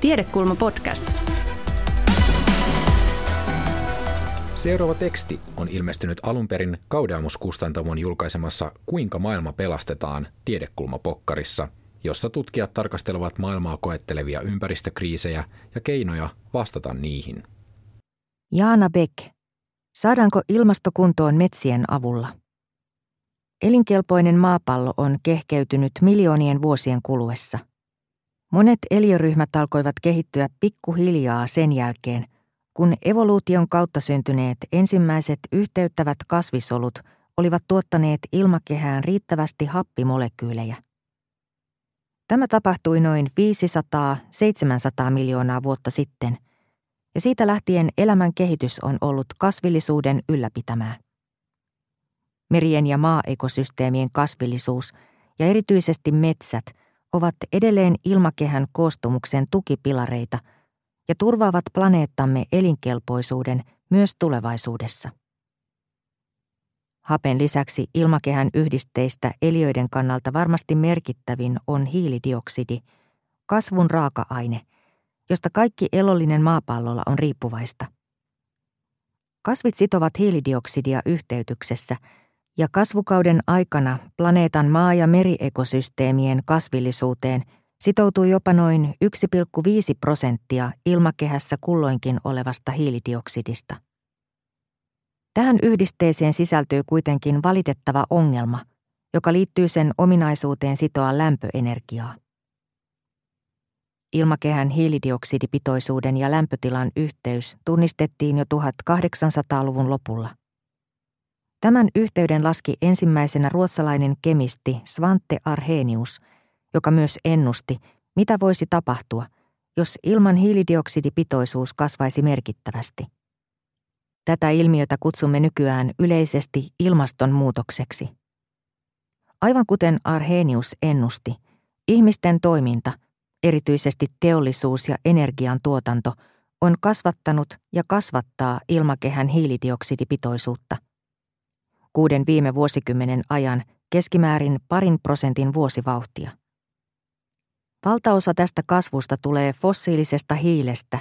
Tiedekulma podcast. Seuraava teksti on ilmestynyt alun perin Kaudeamus-kustantamon julkaisemassa Kuinka maailma pelastetaan tiedekulmapokkarissa, jossa tutkijat tarkastelevat maailmaa koettelevia ympäristökriisejä ja keinoja vastata niihin. Jaana Beck. Saadaanko ilmastokuntoon metsien avulla? Elinkelpoinen maapallo on kehkeytynyt miljoonien vuosien kuluessa. Monet eliöryhmät alkoivat kehittyä pikkuhiljaa sen jälkeen, kun evoluution kautta syntyneet ensimmäiset yhteyttävät kasvisolut olivat tuottaneet ilmakehään riittävästi happimolekyylejä. Tämä tapahtui noin 500-700 miljoonaa vuotta sitten, ja siitä lähtien elämän kehitys on ollut kasvillisuuden ylläpitämää. Merien ja maa-ekosysteemien kasvillisuus ja erityisesti metsät ovat edelleen ilmakehän koostumuksen tukipilareita ja turvaavat planeettamme elinkelpoisuuden myös tulevaisuudessa. Hapen lisäksi ilmakehän yhdisteistä eliöiden kannalta varmasti merkittävin on hiilidioksidi, kasvun raaka-aine, josta kaikki elollinen maapallolla on riippuvaista. Kasvit sitovat hiilidioksidia yhteytyksessä – ja kasvukauden aikana planeetan maa- ja meriekosysteemien kasvillisuuteen sitoutui jopa noin 1,5 prosenttia ilmakehässä kulloinkin olevasta hiilidioksidista. Tähän yhdisteeseen sisältyy kuitenkin valitettava ongelma, joka liittyy sen ominaisuuteen sitoa lämpöenergiaa. Ilmakehän hiilidioksidipitoisuuden ja lämpötilan yhteys tunnistettiin jo 1800-luvun lopulla. Tämän yhteyden laski ensimmäisenä ruotsalainen kemisti Svante Arrhenius, joka myös ennusti, mitä voisi tapahtua, jos ilman hiilidioksidipitoisuus kasvaisi merkittävästi. Tätä ilmiötä kutsumme nykyään yleisesti ilmastonmuutokseksi. Aivan kuten Arrhenius ennusti, ihmisten toiminta, erityisesti teollisuus ja energian tuotanto, on kasvattanut ja kasvattaa ilmakehän hiilidioksidipitoisuutta – kuuden viime vuosikymmenen ajan keskimäärin parin prosentin vuosivauhtia. Valtaosa tästä kasvusta tulee fossiilisesta hiilestä,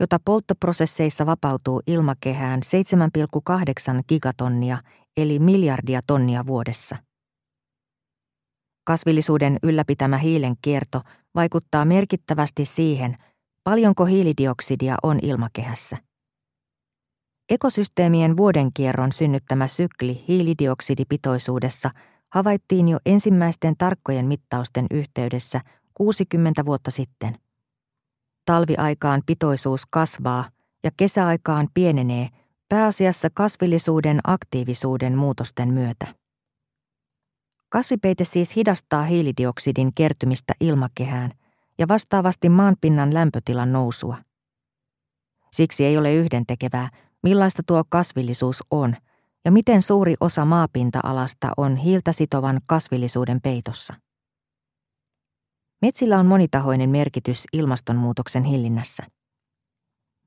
jota polttoprosesseissa vapautuu ilmakehään 7,8 gigatonnia eli miljardia tonnia vuodessa. Kasvillisuuden ylläpitämä hiilen kierto vaikuttaa merkittävästi siihen, paljonko hiilidioksidia on ilmakehässä. Ekosysteemien vuodenkierron synnyttämä sykli hiilidioksidipitoisuudessa havaittiin jo ensimmäisten tarkkojen mittausten yhteydessä 60 vuotta sitten. Talviaikaan pitoisuus kasvaa ja kesäaikaan pienenee pääasiassa kasvillisuuden aktiivisuuden muutosten myötä. Kasvipeite siis hidastaa hiilidioksidin kertymistä ilmakehään ja vastaavasti maanpinnan lämpötilan nousua. Siksi ei ole yhdentekevää, millaista tuo kasvillisuus on ja miten suuri osa maapinta-alasta on hiiltä sitovan kasvillisuuden peitossa. Metsillä on monitahoinen merkitys ilmastonmuutoksen hillinnässä.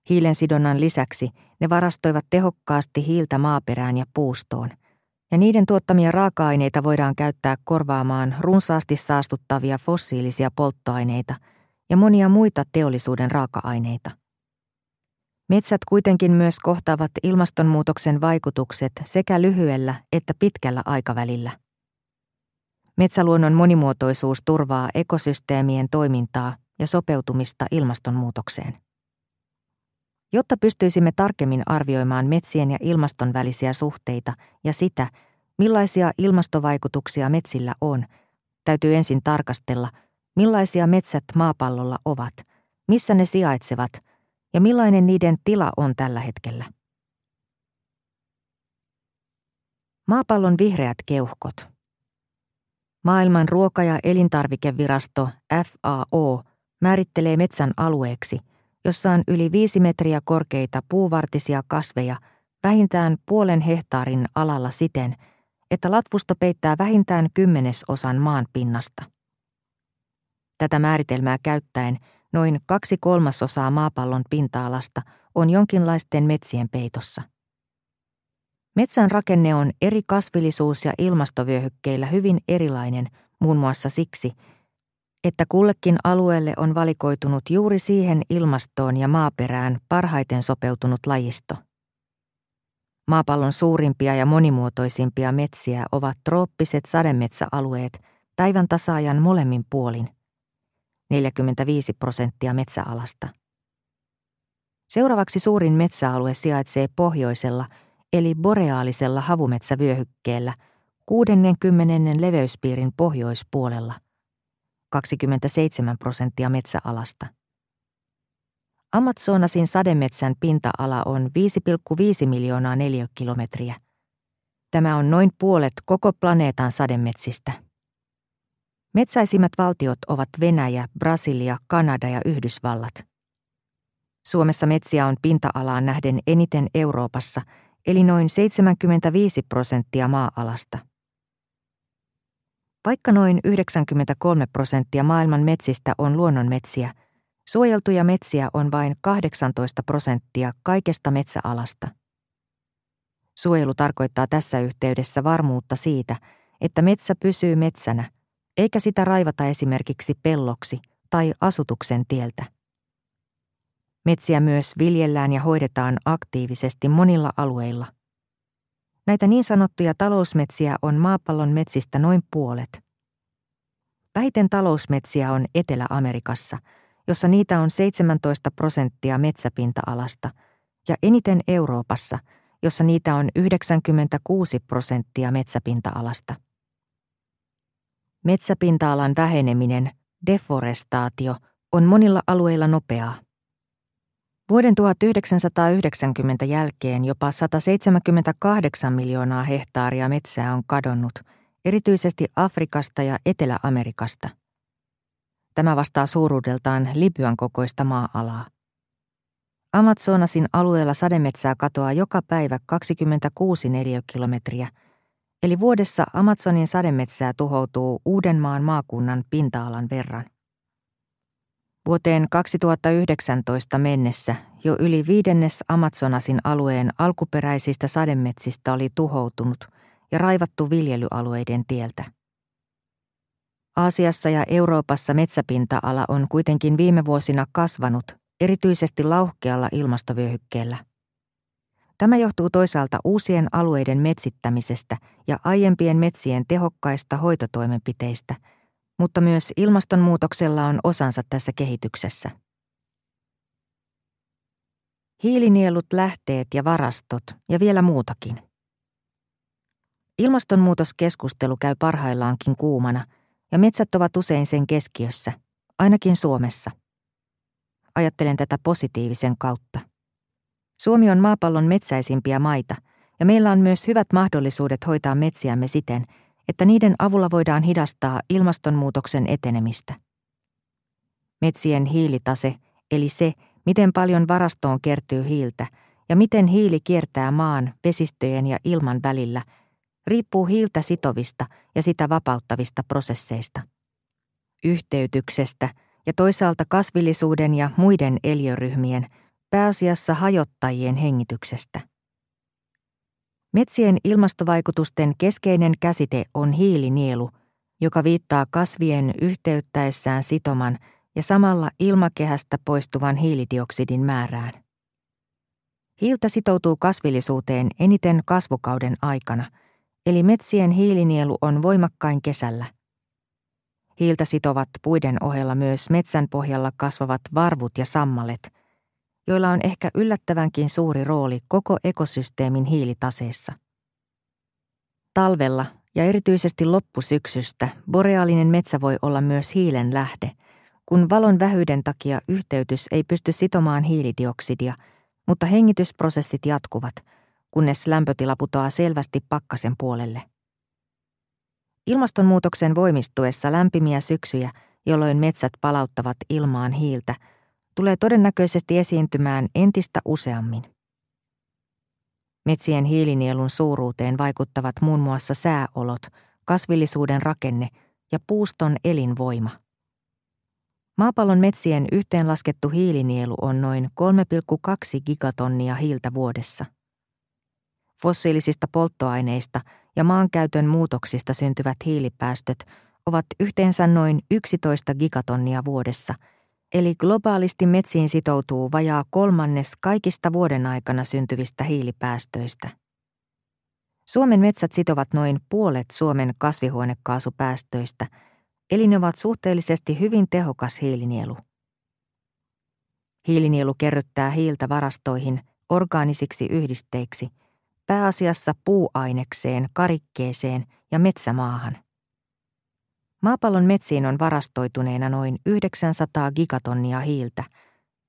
Hiilen sidonnan lisäksi ne varastoivat tehokkaasti hiiltä maaperään ja puustoon, ja niiden tuottamia raaka-aineita voidaan käyttää korvaamaan runsaasti saastuttavia fossiilisia polttoaineita ja monia muita teollisuuden raaka-aineita – Metsät kuitenkin myös kohtaavat ilmastonmuutoksen vaikutukset sekä lyhyellä että pitkällä aikavälillä. Metsäluonnon monimuotoisuus turvaa ekosysteemien toimintaa ja sopeutumista ilmastonmuutokseen. Jotta pystyisimme tarkemmin arvioimaan metsien ja ilmaston välisiä suhteita ja sitä, millaisia ilmastovaikutuksia metsillä on, täytyy ensin tarkastella, millaisia metsät maapallolla ovat, missä ne sijaitsevat – ja millainen niiden tila on tällä hetkellä. Maapallon vihreät keuhkot. Maailman ruoka- ja elintarvikevirasto FAO määrittelee metsän alueeksi, jossa on yli viisi metriä korkeita puuvartisia kasveja vähintään puolen hehtaarin alalla siten, että latvusto peittää vähintään kymmenesosan maan pinnasta. Tätä määritelmää käyttäen Noin kaksi kolmasosaa maapallon pinta-alasta on jonkinlaisten metsien peitossa. Metsän rakenne on eri kasvillisuus- ja ilmastovyöhykkeillä hyvin erilainen muun muassa siksi, että kullekin alueelle on valikoitunut juuri siihen ilmastoon ja maaperään parhaiten sopeutunut lajisto. Maapallon suurimpia ja monimuotoisimpia metsiä ovat trooppiset sademetsäalueet päivän tasaajan molemmin puolin. 45 prosenttia metsäalasta. Seuraavaksi suurin metsäalue sijaitsee pohjoisella eli boreaalisella havumetsävyöhykkeellä 60 leveyspiirin pohjoispuolella. 27 prosenttia metsäalasta. Amazonasin sademetsän pinta-ala on 5,5 miljoonaa neliökilometriä. Tämä on noin puolet koko planeetan sademetsistä. Metsäisimmät valtiot ovat Venäjä, Brasilia, Kanada ja Yhdysvallat. Suomessa metsiä on pinta-alaan nähden eniten Euroopassa, eli noin 75 prosenttia maa-alasta. Vaikka noin 93 prosenttia maailman metsistä on luonnonmetsiä, suojeltuja metsiä on vain 18 prosenttia kaikesta metsäalasta. Suojelu tarkoittaa tässä yhteydessä varmuutta siitä, että metsä pysyy metsänä, eikä sitä raivata esimerkiksi pelloksi tai asutuksen tieltä. Metsiä myös viljellään ja hoidetaan aktiivisesti monilla alueilla. Näitä niin sanottuja talousmetsiä on maapallon metsistä noin puolet. Vähiten talousmetsiä on Etelä-Amerikassa, jossa niitä on 17 prosenttia metsäpinta-alasta, ja eniten Euroopassa, jossa niitä on 96 prosenttia metsäpinta-alasta. Metsäpinta-alan väheneminen, deforestaatio, on monilla alueilla nopeaa. Vuoden 1990 jälkeen jopa 178 miljoonaa hehtaaria metsää on kadonnut, erityisesti Afrikasta ja Etelä-Amerikasta. Tämä vastaa suuruudeltaan Libyan kokoista maa-alaa. Amazonasin alueella sademetsää katoaa joka päivä 26 neliökilometriä, eli vuodessa Amazonin sademetsää tuhoutuu Uudenmaan maakunnan pinta-alan verran. Vuoteen 2019 mennessä jo yli viidennes Amazonasin alueen alkuperäisistä sademetsistä oli tuhoutunut ja raivattu viljelyalueiden tieltä. Aasiassa ja Euroopassa metsäpinta-ala on kuitenkin viime vuosina kasvanut, erityisesti lauhkealla ilmastovyöhykkeellä. Tämä johtuu toisaalta uusien alueiden metsittämisestä ja aiempien metsien tehokkaista hoitotoimenpiteistä – mutta myös ilmastonmuutoksella on osansa tässä kehityksessä. Hiilinielut, lähteet ja varastot ja vielä muutakin. Ilmastonmuutoskeskustelu käy parhaillaankin kuumana ja metsät ovat usein sen keskiössä, ainakin Suomessa. Ajattelen tätä positiivisen kautta. Suomi on maapallon metsäisimpiä maita ja meillä on myös hyvät mahdollisuudet hoitaa metsiämme siten, että niiden avulla voidaan hidastaa ilmastonmuutoksen etenemistä. Metsien hiilitase, eli se, miten paljon varastoon kertyy hiiltä ja miten hiili kiertää maan, vesistöjen ja ilman välillä, riippuu hiiltä sitovista ja sitä vapauttavista prosesseista. Yhteytyksestä ja toisaalta kasvillisuuden ja muiden eliöryhmien, pääasiassa hajottajien hengityksestä – Metsien ilmastovaikutusten keskeinen käsite on hiilinielu, joka viittaa kasvien yhteyttäessään sitoman ja samalla ilmakehästä poistuvan hiilidioksidin määrään. Hiiltä sitoutuu kasvillisuuteen eniten kasvukauden aikana, eli metsien hiilinielu on voimakkain kesällä. Hiiltä sitovat puiden ohella myös metsän pohjalla kasvavat varvut ja sammalet – joilla on ehkä yllättävänkin suuri rooli koko ekosysteemin hiilitaseessa. Talvella ja erityisesti loppusyksystä boreaalinen metsä voi olla myös hiilen lähde, kun valon vähyyden takia yhteytys ei pysty sitomaan hiilidioksidia, mutta hengitysprosessit jatkuvat, kunnes lämpötila putoaa selvästi pakkasen puolelle. Ilmastonmuutoksen voimistuessa lämpimiä syksyjä, jolloin metsät palauttavat ilmaan hiiltä – tulee todennäköisesti esiintymään entistä useammin. Metsien hiilinielun suuruuteen vaikuttavat muun muassa sääolot, kasvillisuuden rakenne ja puuston elinvoima. Maapallon metsien yhteenlaskettu hiilinielu on noin 3,2 gigatonnia hiiltä vuodessa. Fossiilisista polttoaineista ja maankäytön muutoksista syntyvät hiilipäästöt ovat yhteensä noin 11 gigatonnia vuodessa, eli globaalisti metsiin sitoutuu vajaa kolmannes kaikista vuoden aikana syntyvistä hiilipäästöistä. Suomen metsät sitovat noin puolet Suomen kasvihuonekaasupäästöistä, eli ne ovat suhteellisesti hyvin tehokas hiilinielu. Hiilinielu kerryttää hiiltä varastoihin orgaanisiksi yhdisteiksi, pääasiassa puuainekseen, karikkeeseen ja metsämaahan. Maapallon metsiin on varastoituneena noin 900 gigatonnia hiiltä,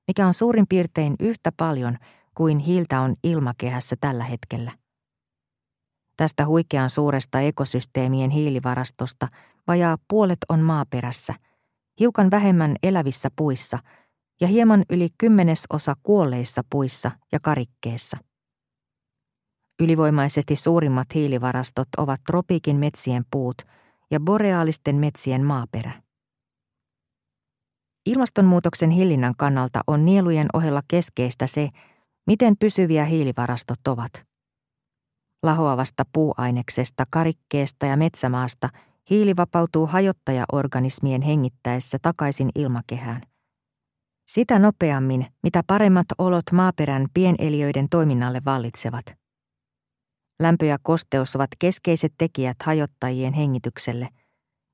mikä on suurin piirtein yhtä paljon kuin hiiltä on ilmakehässä tällä hetkellä. Tästä huikean suuresta ekosysteemien hiilivarastosta vajaa puolet on maaperässä, hiukan vähemmän elävissä puissa ja hieman yli kymmenesosa kuolleissa puissa ja karikkeessa. Ylivoimaisesti suurimmat hiilivarastot ovat tropiikin metsien puut ja boreaalisten metsien maaperä. Ilmastonmuutoksen hillinnän kannalta on nielujen ohella keskeistä se, miten pysyviä hiilivarastot ovat. Lahoavasta puuaineksesta, karikkeesta ja metsämaasta hiili vapautuu hajottajaorganismien hengittäessä takaisin ilmakehään. Sitä nopeammin, mitä paremmat olot maaperän pieneliöiden toiminnalle vallitsevat. Lämpö ja kosteus ovat keskeiset tekijät hajottajien hengitykselle,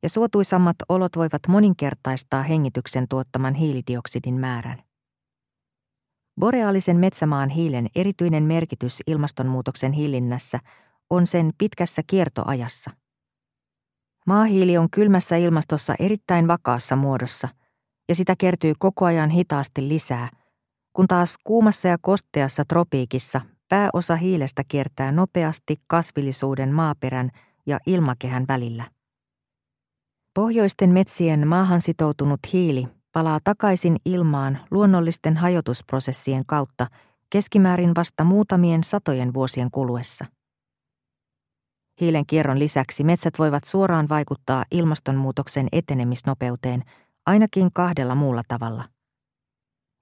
ja suotuisammat olot voivat moninkertaistaa hengityksen tuottaman hiilidioksidin määrän. Boreaalisen metsämaan hiilen erityinen merkitys ilmastonmuutoksen hillinnässä on sen pitkässä kiertoajassa. Maahiili on kylmässä ilmastossa erittäin vakaassa muodossa, ja sitä kertyy koko ajan hitaasti lisää, kun taas kuumassa ja kosteassa tropiikissa pääosa hiilestä kiertää nopeasti kasvillisuuden maaperän ja ilmakehän välillä. Pohjoisten metsien maahan sitoutunut hiili palaa takaisin ilmaan luonnollisten hajotusprosessien kautta keskimäärin vasta muutamien satojen vuosien kuluessa. Hiilen kierron lisäksi metsät voivat suoraan vaikuttaa ilmastonmuutoksen etenemisnopeuteen ainakin kahdella muulla tavalla.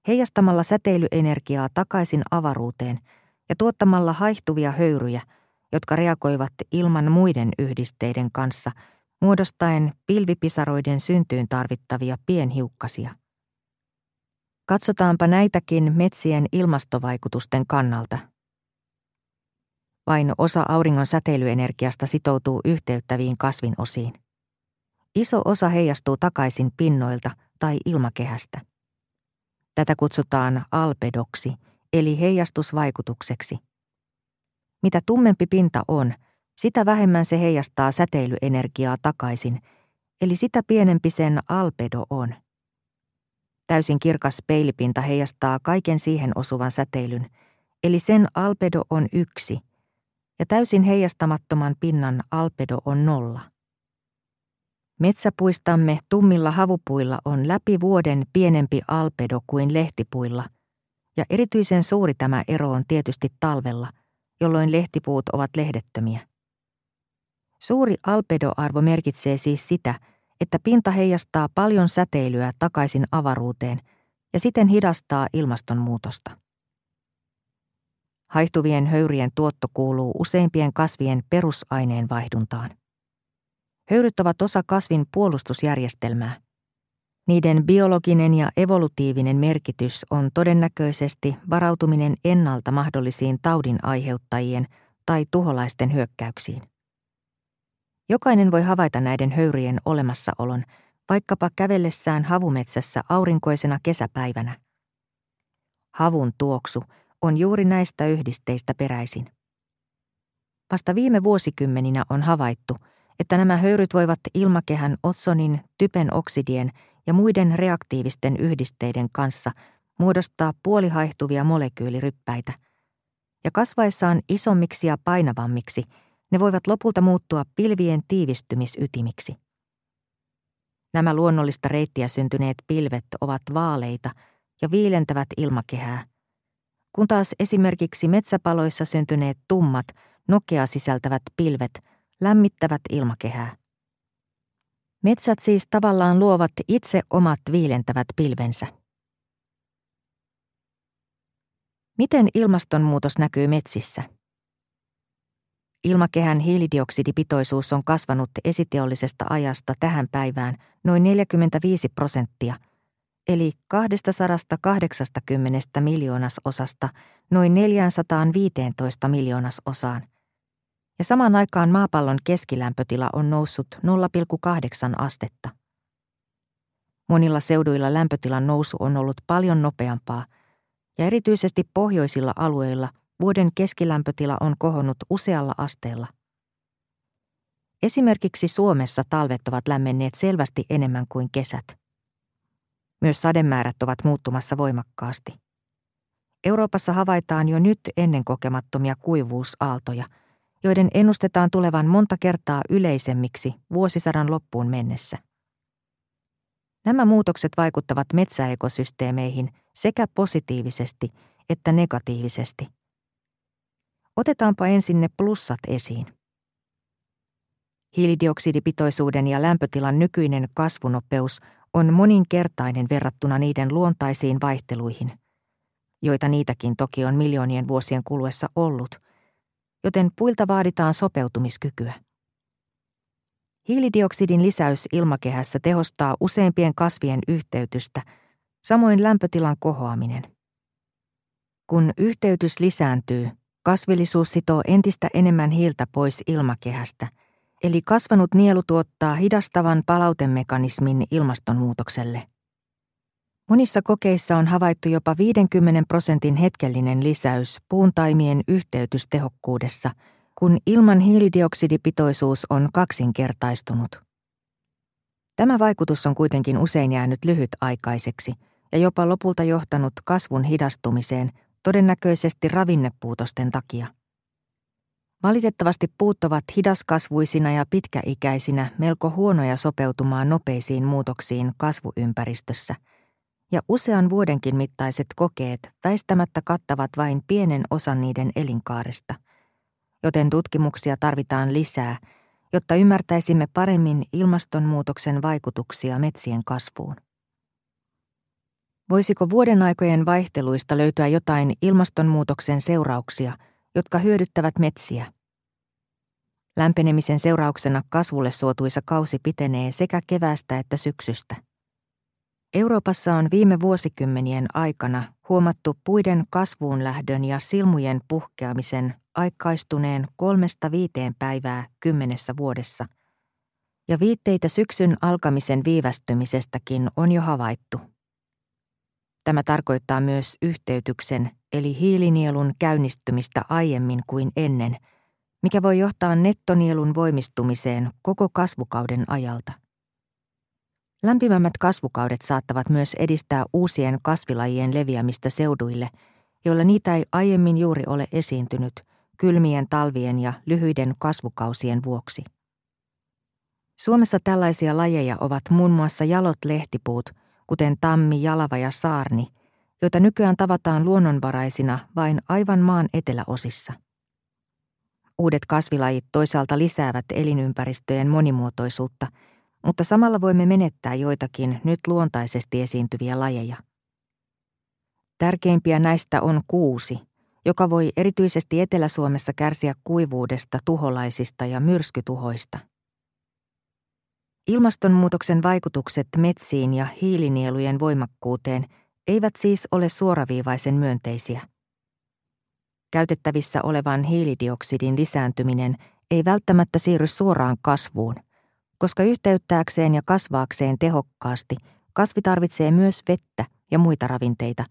Heijastamalla säteilyenergiaa takaisin avaruuteen ja tuottamalla haihtuvia höyryjä, jotka reagoivat ilman muiden yhdisteiden kanssa – muodostaen pilvipisaroiden syntyyn tarvittavia pienhiukkasia. Katsotaanpa näitäkin metsien ilmastovaikutusten kannalta. Vain osa auringon säteilyenergiasta sitoutuu yhteyttäviin kasvinosiin. Iso osa heijastuu takaisin pinnoilta tai ilmakehästä. Tätä kutsutaan albedoksi, eli heijastusvaikutukseksi. Mitä tummempi pinta on – sitä vähemmän se heijastaa säteilyenergiaa takaisin, eli sitä pienempi sen albedo on. Täysin kirkas peilipinta heijastaa kaiken siihen osuvan säteilyn, eli sen albedo on yksi, ja täysin heijastamattoman pinnan albedo on nolla. Metsäpuistamme tummilla havupuilla on läpi vuoden pienempi albedo kuin lehtipuilla, ja erityisen suuri tämä ero on tietysti talvella, jolloin lehtipuut ovat lehdettömiä. Suuri albedoarvo merkitsee siis sitä, että pinta heijastaa paljon säteilyä takaisin avaruuteen ja siten hidastaa ilmastonmuutosta. Haihtuvien höyrien tuotto kuuluu useimpien kasvien perusaineenvaihduntaan. Höyryt ovat osa kasvin puolustusjärjestelmää. Niiden biologinen ja evolutiivinen merkitys on todennäköisesti varautuminen ennalta mahdollisiin taudin aiheuttajien tai tuholaisten hyökkäyksiin. Jokainen voi havaita näiden höyrien olemassaolon, vaikkapa kävellessään havumetsässä aurinkoisena kesäpäivänä. Havun tuoksu on juuri näistä yhdisteistä peräisin. Vasta viime vuosikymmeninä on havaittu, että nämä höyryt voivat ilmakehän otsonin, typen oksidien ja muiden reaktiivisten yhdisteiden kanssa muodostaa puolihaihtuvia molekyyliryppäitä. Ja kasvaessaan isommiksi ja painavammiksi – ne voivat lopulta muuttua pilvien tiivistymisytimiksi. Nämä luonnollista reittiä syntyneet pilvet ovat vaaleita ja viilentävät ilmakehää, kun taas esimerkiksi metsäpaloissa syntyneet tummat, nokea sisältävät pilvet lämmittävät ilmakehää. Metsät siis tavallaan luovat itse omat viilentävät pilvensä. Miten ilmastonmuutos näkyy metsissä? Ilmakehän hiilidioksidipitoisuus on kasvanut esiteollisesta ajasta tähän päivään noin 45 prosenttia, eli 280 miljoonasosasta noin 415 miljoonasosaan. Ja samaan aikaan maapallon keskilämpötila on noussut 0,8 astetta. Monilla seuduilla lämpötilan nousu on ollut paljon nopeampaa, ja erityisesti pohjoisilla alueilla vuoden keskilämpötila on kohonnut usealla asteella. Esimerkiksi Suomessa talvet ovat lämmenneet selvästi enemmän kuin kesät. Myös sademäärät ovat muuttumassa voimakkaasti. Euroopassa havaitaan jo nyt ennen kokemattomia kuivuusaaltoja, joiden ennustetaan tulevan monta kertaa yleisemmiksi vuosisadan loppuun mennessä. Nämä muutokset vaikuttavat metsäekosysteemeihin sekä positiivisesti että negatiivisesti. Otetaanpa ensin ne plussat esiin. Hiilidioksidipitoisuuden ja lämpötilan nykyinen kasvunopeus on moninkertainen verrattuna niiden luontaisiin vaihteluihin, joita niitäkin toki on miljoonien vuosien kuluessa ollut, joten puilta vaaditaan sopeutumiskykyä. Hiilidioksidin lisäys ilmakehässä tehostaa useimpien kasvien yhteytystä, samoin lämpötilan kohoaminen. Kun yhteytys lisääntyy, kasvillisuus sitoo entistä enemmän hiiltä pois ilmakehästä, eli kasvanut nielu tuottaa hidastavan palautemekanismin ilmastonmuutokselle. Monissa kokeissa on havaittu jopa 50 prosentin hetkellinen lisäys puuntaimien yhteytystehokkuudessa – kun ilman hiilidioksidipitoisuus on kaksinkertaistunut. Tämä vaikutus on kuitenkin usein jäänyt lyhytaikaiseksi ja jopa lopulta johtanut kasvun hidastumiseen, todennäköisesti ravinnepuutosten takia. Valitettavasti puut ovat hidaskasvuisina ja pitkäikäisinä melko huonoja sopeutumaan nopeisiin muutoksiin kasvuympäristössä, ja usean vuodenkin mittaiset kokeet väistämättä kattavat vain pienen osan niiden elinkaaresta – joten tutkimuksia tarvitaan lisää, jotta ymmärtäisimme paremmin ilmastonmuutoksen vaikutuksia metsien kasvuun. Voisiko vuoden aikojen vaihteluista löytyä jotain ilmastonmuutoksen seurauksia, jotka hyödyttävät metsiä? Lämpenemisen seurauksena kasvulle suotuisa kausi pitenee sekä keväästä että syksystä. Euroopassa on viime vuosikymmenien aikana huomattu puiden kasvuun lähdön ja silmujen puhkeamisen aikaistuneen kolmesta viiteen päivää kymmenessä vuodessa, ja viitteitä syksyn alkamisen viivästymisestäkin on jo havaittu. Tämä tarkoittaa myös yhteytyksen eli hiilinielun käynnistymistä aiemmin kuin ennen, mikä voi johtaa nettonielun voimistumiseen koko kasvukauden ajalta. Lämpimämmät kasvukaudet saattavat myös edistää uusien kasvilajien leviämistä seuduille, joilla niitä ei aiemmin juuri ole esiintynyt – kylmien talvien ja lyhyiden kasvukausien vuoksi. Suomessa tällaisia lajeja ovat muun muassa jalot lehtipuut, kuten tammi, jalava ja saarni, joita nykyään tavataan luonnonvaraisina vain aivan maan eteläosissa. Uudet kasvilajit toisaalta lisäävät elinympäristöjen monimuotoisuutta, mutta samalla voimme menettää joitakin nyt luontaisesti esiintyviä lajeja. Tärkeimpiä näistä on kuusi – joka voi erityisesti Etelä-Suomessa kärsiä kuivuudesta, tuholaisista ja myrskytuhoista. Ilmastonmuutoksen vaikutukset metsiin ja hiilinielujen voimakkuuteen eivät siis ole suoraviivaisen myönteisiä. Käytettävissä olevan hiilidioksidin lisääntyminen ei välttämättä siirry suoraan kasvuun, koska yhteyttääkseen ja kasvaakseen tehokkaasti kasvi tarvitsee myös vettä ja muita ravinteita,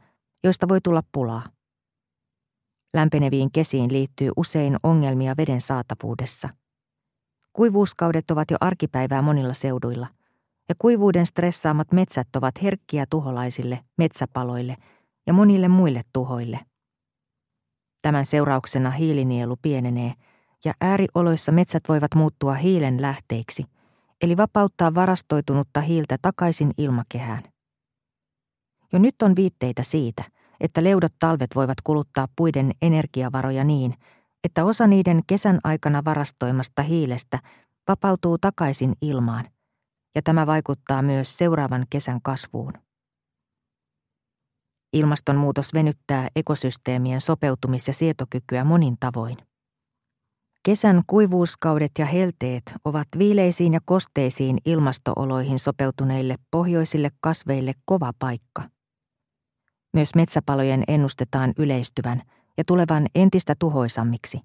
joista voi tulla pulaa. Lämpeneviin kesiin liittyy usein ongelmia veden saatavuudessa. Kuivuuskaudet ovat jo arkipäivää monilla seuduilla, ja kuivuuden stressaamat metsät ovat herkkiä tuholaisille, metsäpaloille ja monille muille tuhoille. Tämän seurauksena hiilinielu pienenee, ja äärioloissa metsät voivat muuttua hiilen lähteiksi, eli vapauttaa varastoitunutta hiiltä takaisin ilmakehään. Jo nyt on viitteitä siitä – että leudot talvet voivat kuluttaa puiden energiavaroja niin, että osa niiden kesän aikana varastoimasta hiilestä vapautuu takaisin ilmaan, ja tämä vaikuttaa myös seuraavan kesän kasvuun. Ilmastonmuutos venyttää ekosysteemien sopeutumis- ja sietokykyä monin tavoin. Kesän kuivuuskaudet ja helteet ovat viileisiin ja kosteisiin ilmastooloihin sopeutuneille pohjoisille kasveille kova paikka. Myös metsäpalojen ennustetaan yleistyvän ja tulevan entistä tuhoisammiksi.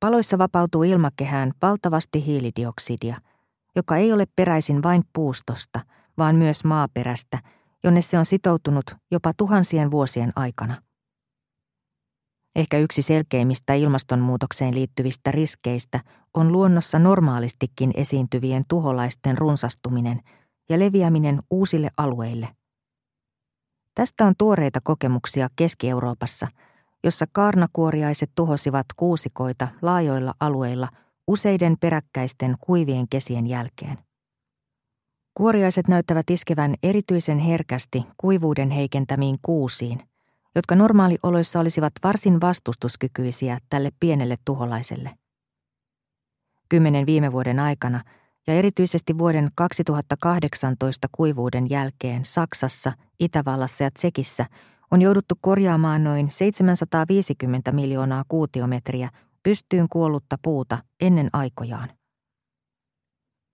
Paloissa vapautuu ilmakehään valtavasti hiilidioksidia, joka ei ole peräisin vain puustosta, vaan myös maaperästä, jonne se on sitoutunut jopa tuhansien vuosien aikana. Ehkä yksi selkeimmistä ilmastonmuutokseen liittyvistä riskeistä on luonnossa normaalistikin esiintyvien tuholaisten runsastuminen ja leviäminen uusille alueille. Tästä on tuoreita kokemuksia Keski-Euroopassa, jossa kaarnakuoriaiset tuhosivat kuusikoita laajoilla alueilla useiden peräkkäisten kuivien kesien jälkeen. Kuoriaiset näyttävät iskevän erityisen herkästi kuivuuden heikentämiin kuusiin, jotka normaalioloissa olisivat varsin vastustuskykyisiä tälle pienelle tuholaiselle. Kymmenen viime vuoden aikana ja erityisesti vuoden 2018 kuivuuden jälkeen Saksassa, Itävallassa ja Tsekissä on jouduttu korjaamaan noin 750 miljoonaa kuutiometriä pystyyn kuollutta puuta ennen aikojaan.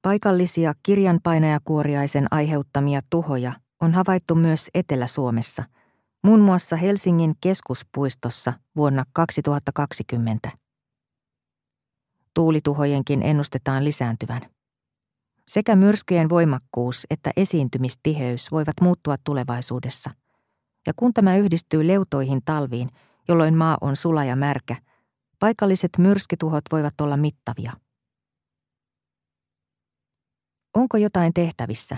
Paikallisia kirjanpainajakuoriaisen aiheuttamia tuhoja on havaittu myös Etelä-Suomessa – muun muassa Helsingin keskuspuistossa vuonna 2020. Tuulituhojenkin ennustetaan lisääntyvän. Sekä myrskyjen voimakkuus että esiintymistiheys voivat muuttua tulevaisuudessa. Ja kun tämä yhdistyy leutoihin talviin, jolloin maa on sula ja märkä, paikalliset myrskytuhot voivat olla mittavia. Onko jotain tehtävissä?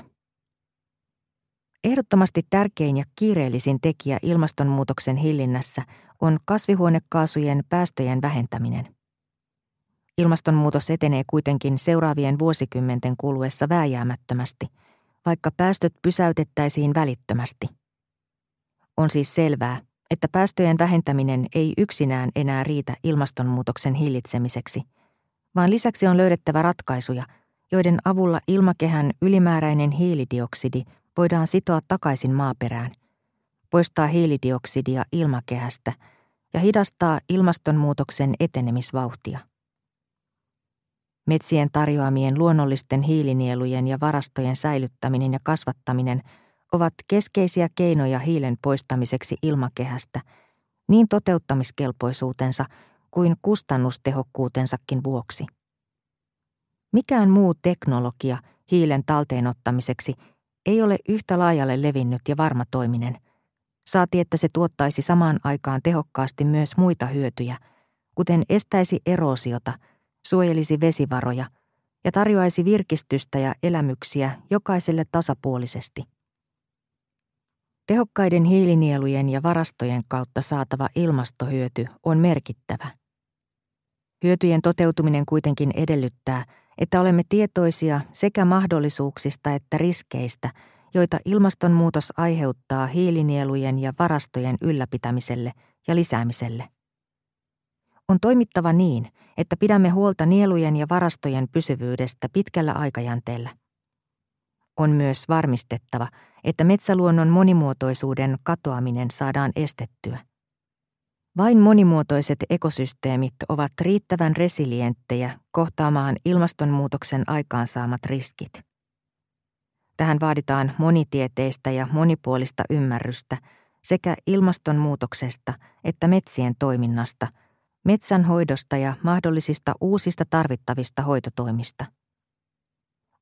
Ehdottomasti tärkein ja kiireellisin tekijä ilmastonmuutoksen hillinnässä on kasvihuonekaasujen päästöjen vähentäminen. Ilmastonmuutos etenee kuitenkin seuraavien vuosikymmenten kuluessa vääjäämättömästi, vaikka päästöt pysäytettäisiin välittömästi. On siis selvää, että päästöjen vähentäminen ei yksinään enää riitä ilmastonmuutoksen hillitsemiseksi, vaan lisäksi on löydettävä ratkaisuja, joiden avulla ilmakehän ylimääräinen hiilidioksidi voidaan sitoa takaisin maaperään, poistaa hiilidioksidia ilmakehästä ja hidastaa ilmastonmuutoksen etenemisvauhtia. Metsien tarjoamien luonnollisten hiilinielujen ja varastojen säilyttäminen ja kasvattaminen ovat keskeisiä keinoja hiilen poistamiseksi ilmakehästä niin toteuttamiskelpoisuutensa kuin kustannustehokkuutensakin vuoksi. Mikään muu teknologia hiilen talteenottamiseksi ei ole yhtä laajalle levinnyt ja varmatoiminen. Saati, että se tuottaisi samaan aikaan tehokkaasti myös muita hyötyjä, kuten estäisi erosiota, suojelisi vesivaroja ja tarjoaisi virkistystä ja elämyksiä jokaiselle tasapuolisesti. Tehokkaiden hiilinielujen ja varastojen kautta saatava ilmastohyöty on merkittävä. Hyötyjen toteutuminen kuitenkin edellyttää, että olemme tietoisia sekä mahdollisuuksista että riskeistä, joita ilmastonmuutos aiheuttaa hiilinielujen ja varastojen ylläpitämiselle ja lisäämiselle. On toimittava niin, että pidämme huolta nielujen ja varastojen pysyvyydestä pitkällä aikajänteellä. On myös varmistettava, että metsäluonnon monimuotoisuuden katoaminen saadaan estettyä. Vain monimuotoiset ekosysteemit ovat riittävän resilienttejä kohtaamaan ilmastonmuutoksen aikaansaamat riskit. Tähän vaaditaan monitieteistä ja monipuolista ymmärrystä sekä ilmastonmuutoksesta että metsien toiminnasta, metsänhoidosta ja mahdollisista uusista tarvittavista hoitotoimista.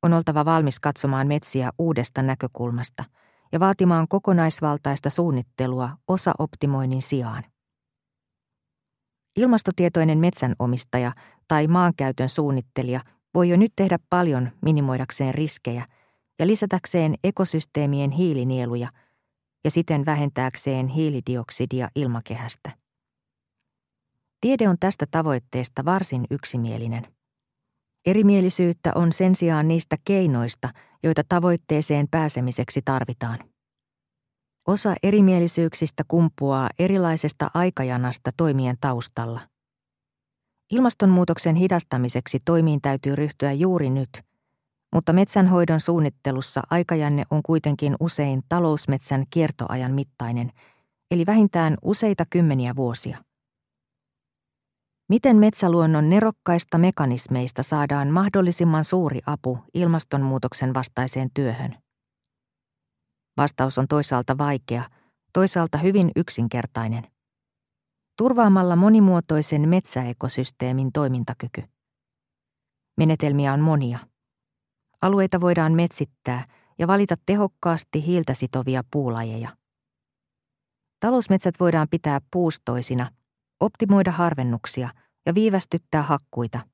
On oltava valmis katsomaan metsiä uudesta näkökulmasta ja vaatimaan kokonaisvaltaista suunnittelua osaoptimoinnin sijaan. Ilmastotietoinen metsänomistaja tai maankäytön suunnittelija voi jo nyt tehdä paljon minimoidakseen riskejä ja lisätäkseen ekosysteemien hiilinieluja ja siten vähentääkseen hiilidioksidia ilmakehästä. Tiede on tästä tavoitteesta varsin yksimielinen. Erimielisyyttä on sen sijaan niistä keinoista, joita tavoitteeseen pääsemiseksi tarvitaan. Osa erimielisyyksistä kumpuaa erilaisesta aikajanasta toimien taustalla. Ilmastonmuutoksen hidastamiseksi toimiin täytyy ryhtyä juuri nyt, mutta metsänhoidon suunnittelussa aikajanne on kuitenkin usein talousmetsän kiertoajan mittainen, eli vähintään useita kymmeniä vuosia. Miten metsäluonnon nerokkaista mekanismeista saadaan mahdollisimman suuri apu ilmastonmuutoksen vastaiseen työhön? Vastaus on toisaalta vaikea, toisaalta hyvin yksinkertainen. Turvaamalla monimuotoisen metsäekosysteemin toimintakyky. Menetelmiä on monia. Alueita voidaan metsittää ja valita tehokkaasti hiiltä sitovia puulajeja. Talousmetsät voidaan pitää puustoisina, optimoida harvennuksia ja viivästyttää hakkuita.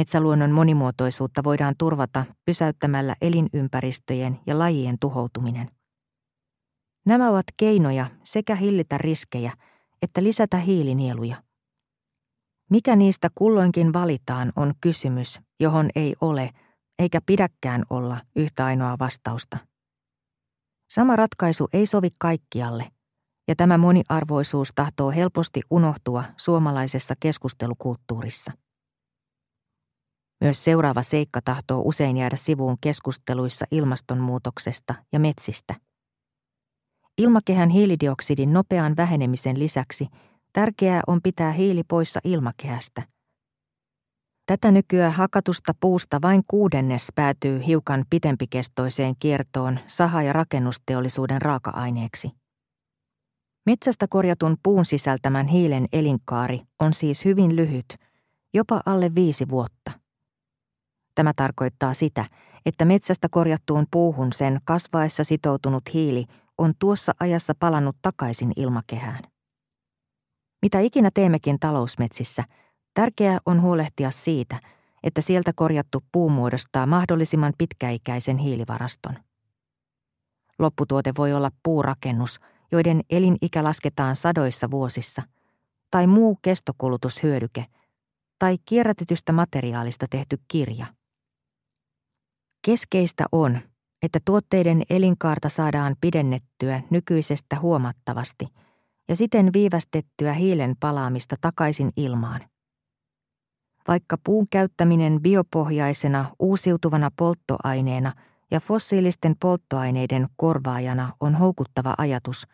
Metsäluonnon monimuotoisuutta voidaan turvata pysäyttämällä elinympäristöjen ja lajien tuhoutuminen. Nämä ovat keinoja sekä hillitä riskejä että lisätä hiilinieluja. Mikä niistä kulloinkin valitaan on kysymys, johon ei ole eikä pidäkään olla yhtä ainoa vastausta. Sama ratkaisu ei sovi kaikkialle, ja tämä moniarvoisuus tahtoo helposti unohtua suomalaisessa keskustelukulttuurissa. Myös seuraava seikka tahtoo usein jäädä sivuun keskusteluissa ilmastonmuutoksesta ja metsistä. Ilmakehän hiilidioksidin nopean vähenemisen lisäksi tärkeää on pitää hiili poissa ilmakehästä – Tätä nykyään hakatusta puusta vain kuudennes päätyy hiukan pitempikestoiseen kiertoon saha- ja rakennusteollisuuden raaka-aineeksi. Metsästä korjatun puun sisältämän hiilen elinkaari on siis hyvin lyhyt, jopa alle viisi vuotta. Tämä tarkoittaa sitä, että metsästä korjattuun puuhun sen kasvaessa sitoutunut hiili on tuossa ajassa palannut takaisin ilmakehään. Mitä ikinä teemmekin talousmetsissä – Tärkeää on huolehtia siitä, että sieltä korjattu puu muodostaa mahdollisimman pitkäikäisen hiilivaraston. Lopputuote voi olla puurakennus, joiden elinikä lasketaan sadoissa vuosissa, tai muu kestokulutushyödyke, tai kierrätetystä materiaalista tehty kirja. Keskeistä on, että tuotteiden elinkaarta saadaan pidennettyä nykyisestä huomattavasti ja siten viivästettyä hiilen palaamista takaisin ilmaan. Vaikka puun käyttäminen biopohjaisena uusiutuvana polttoaineena ja fossiilisten polttoaineiden korvaajana on houkuttava ajatus,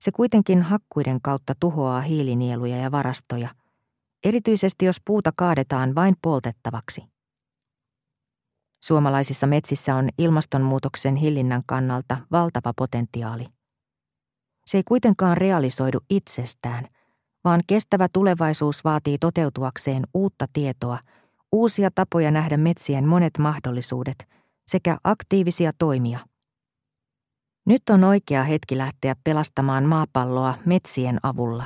se kuitenkin hakkuiden kautta tuhoaa hiilinieluja ja varastoja, erityisesti jos puuta kaadetaan vain poltettavaksi. Suomalaisissa metsissä on ilmastonmuutoksen hillinnän kannalta valtava potentiaali. Se ei kuitenkaan realisoidu itsestään – vaan kestävä tulevaisuus vaatii toteutuakseen uutta tietoa, uusia tapoja nähdä metsien monet mahdollisuudet sekä aktiivisia toimia. Nyt on oikea hetki lähteä pelastamaan maapalloa metsien avulla.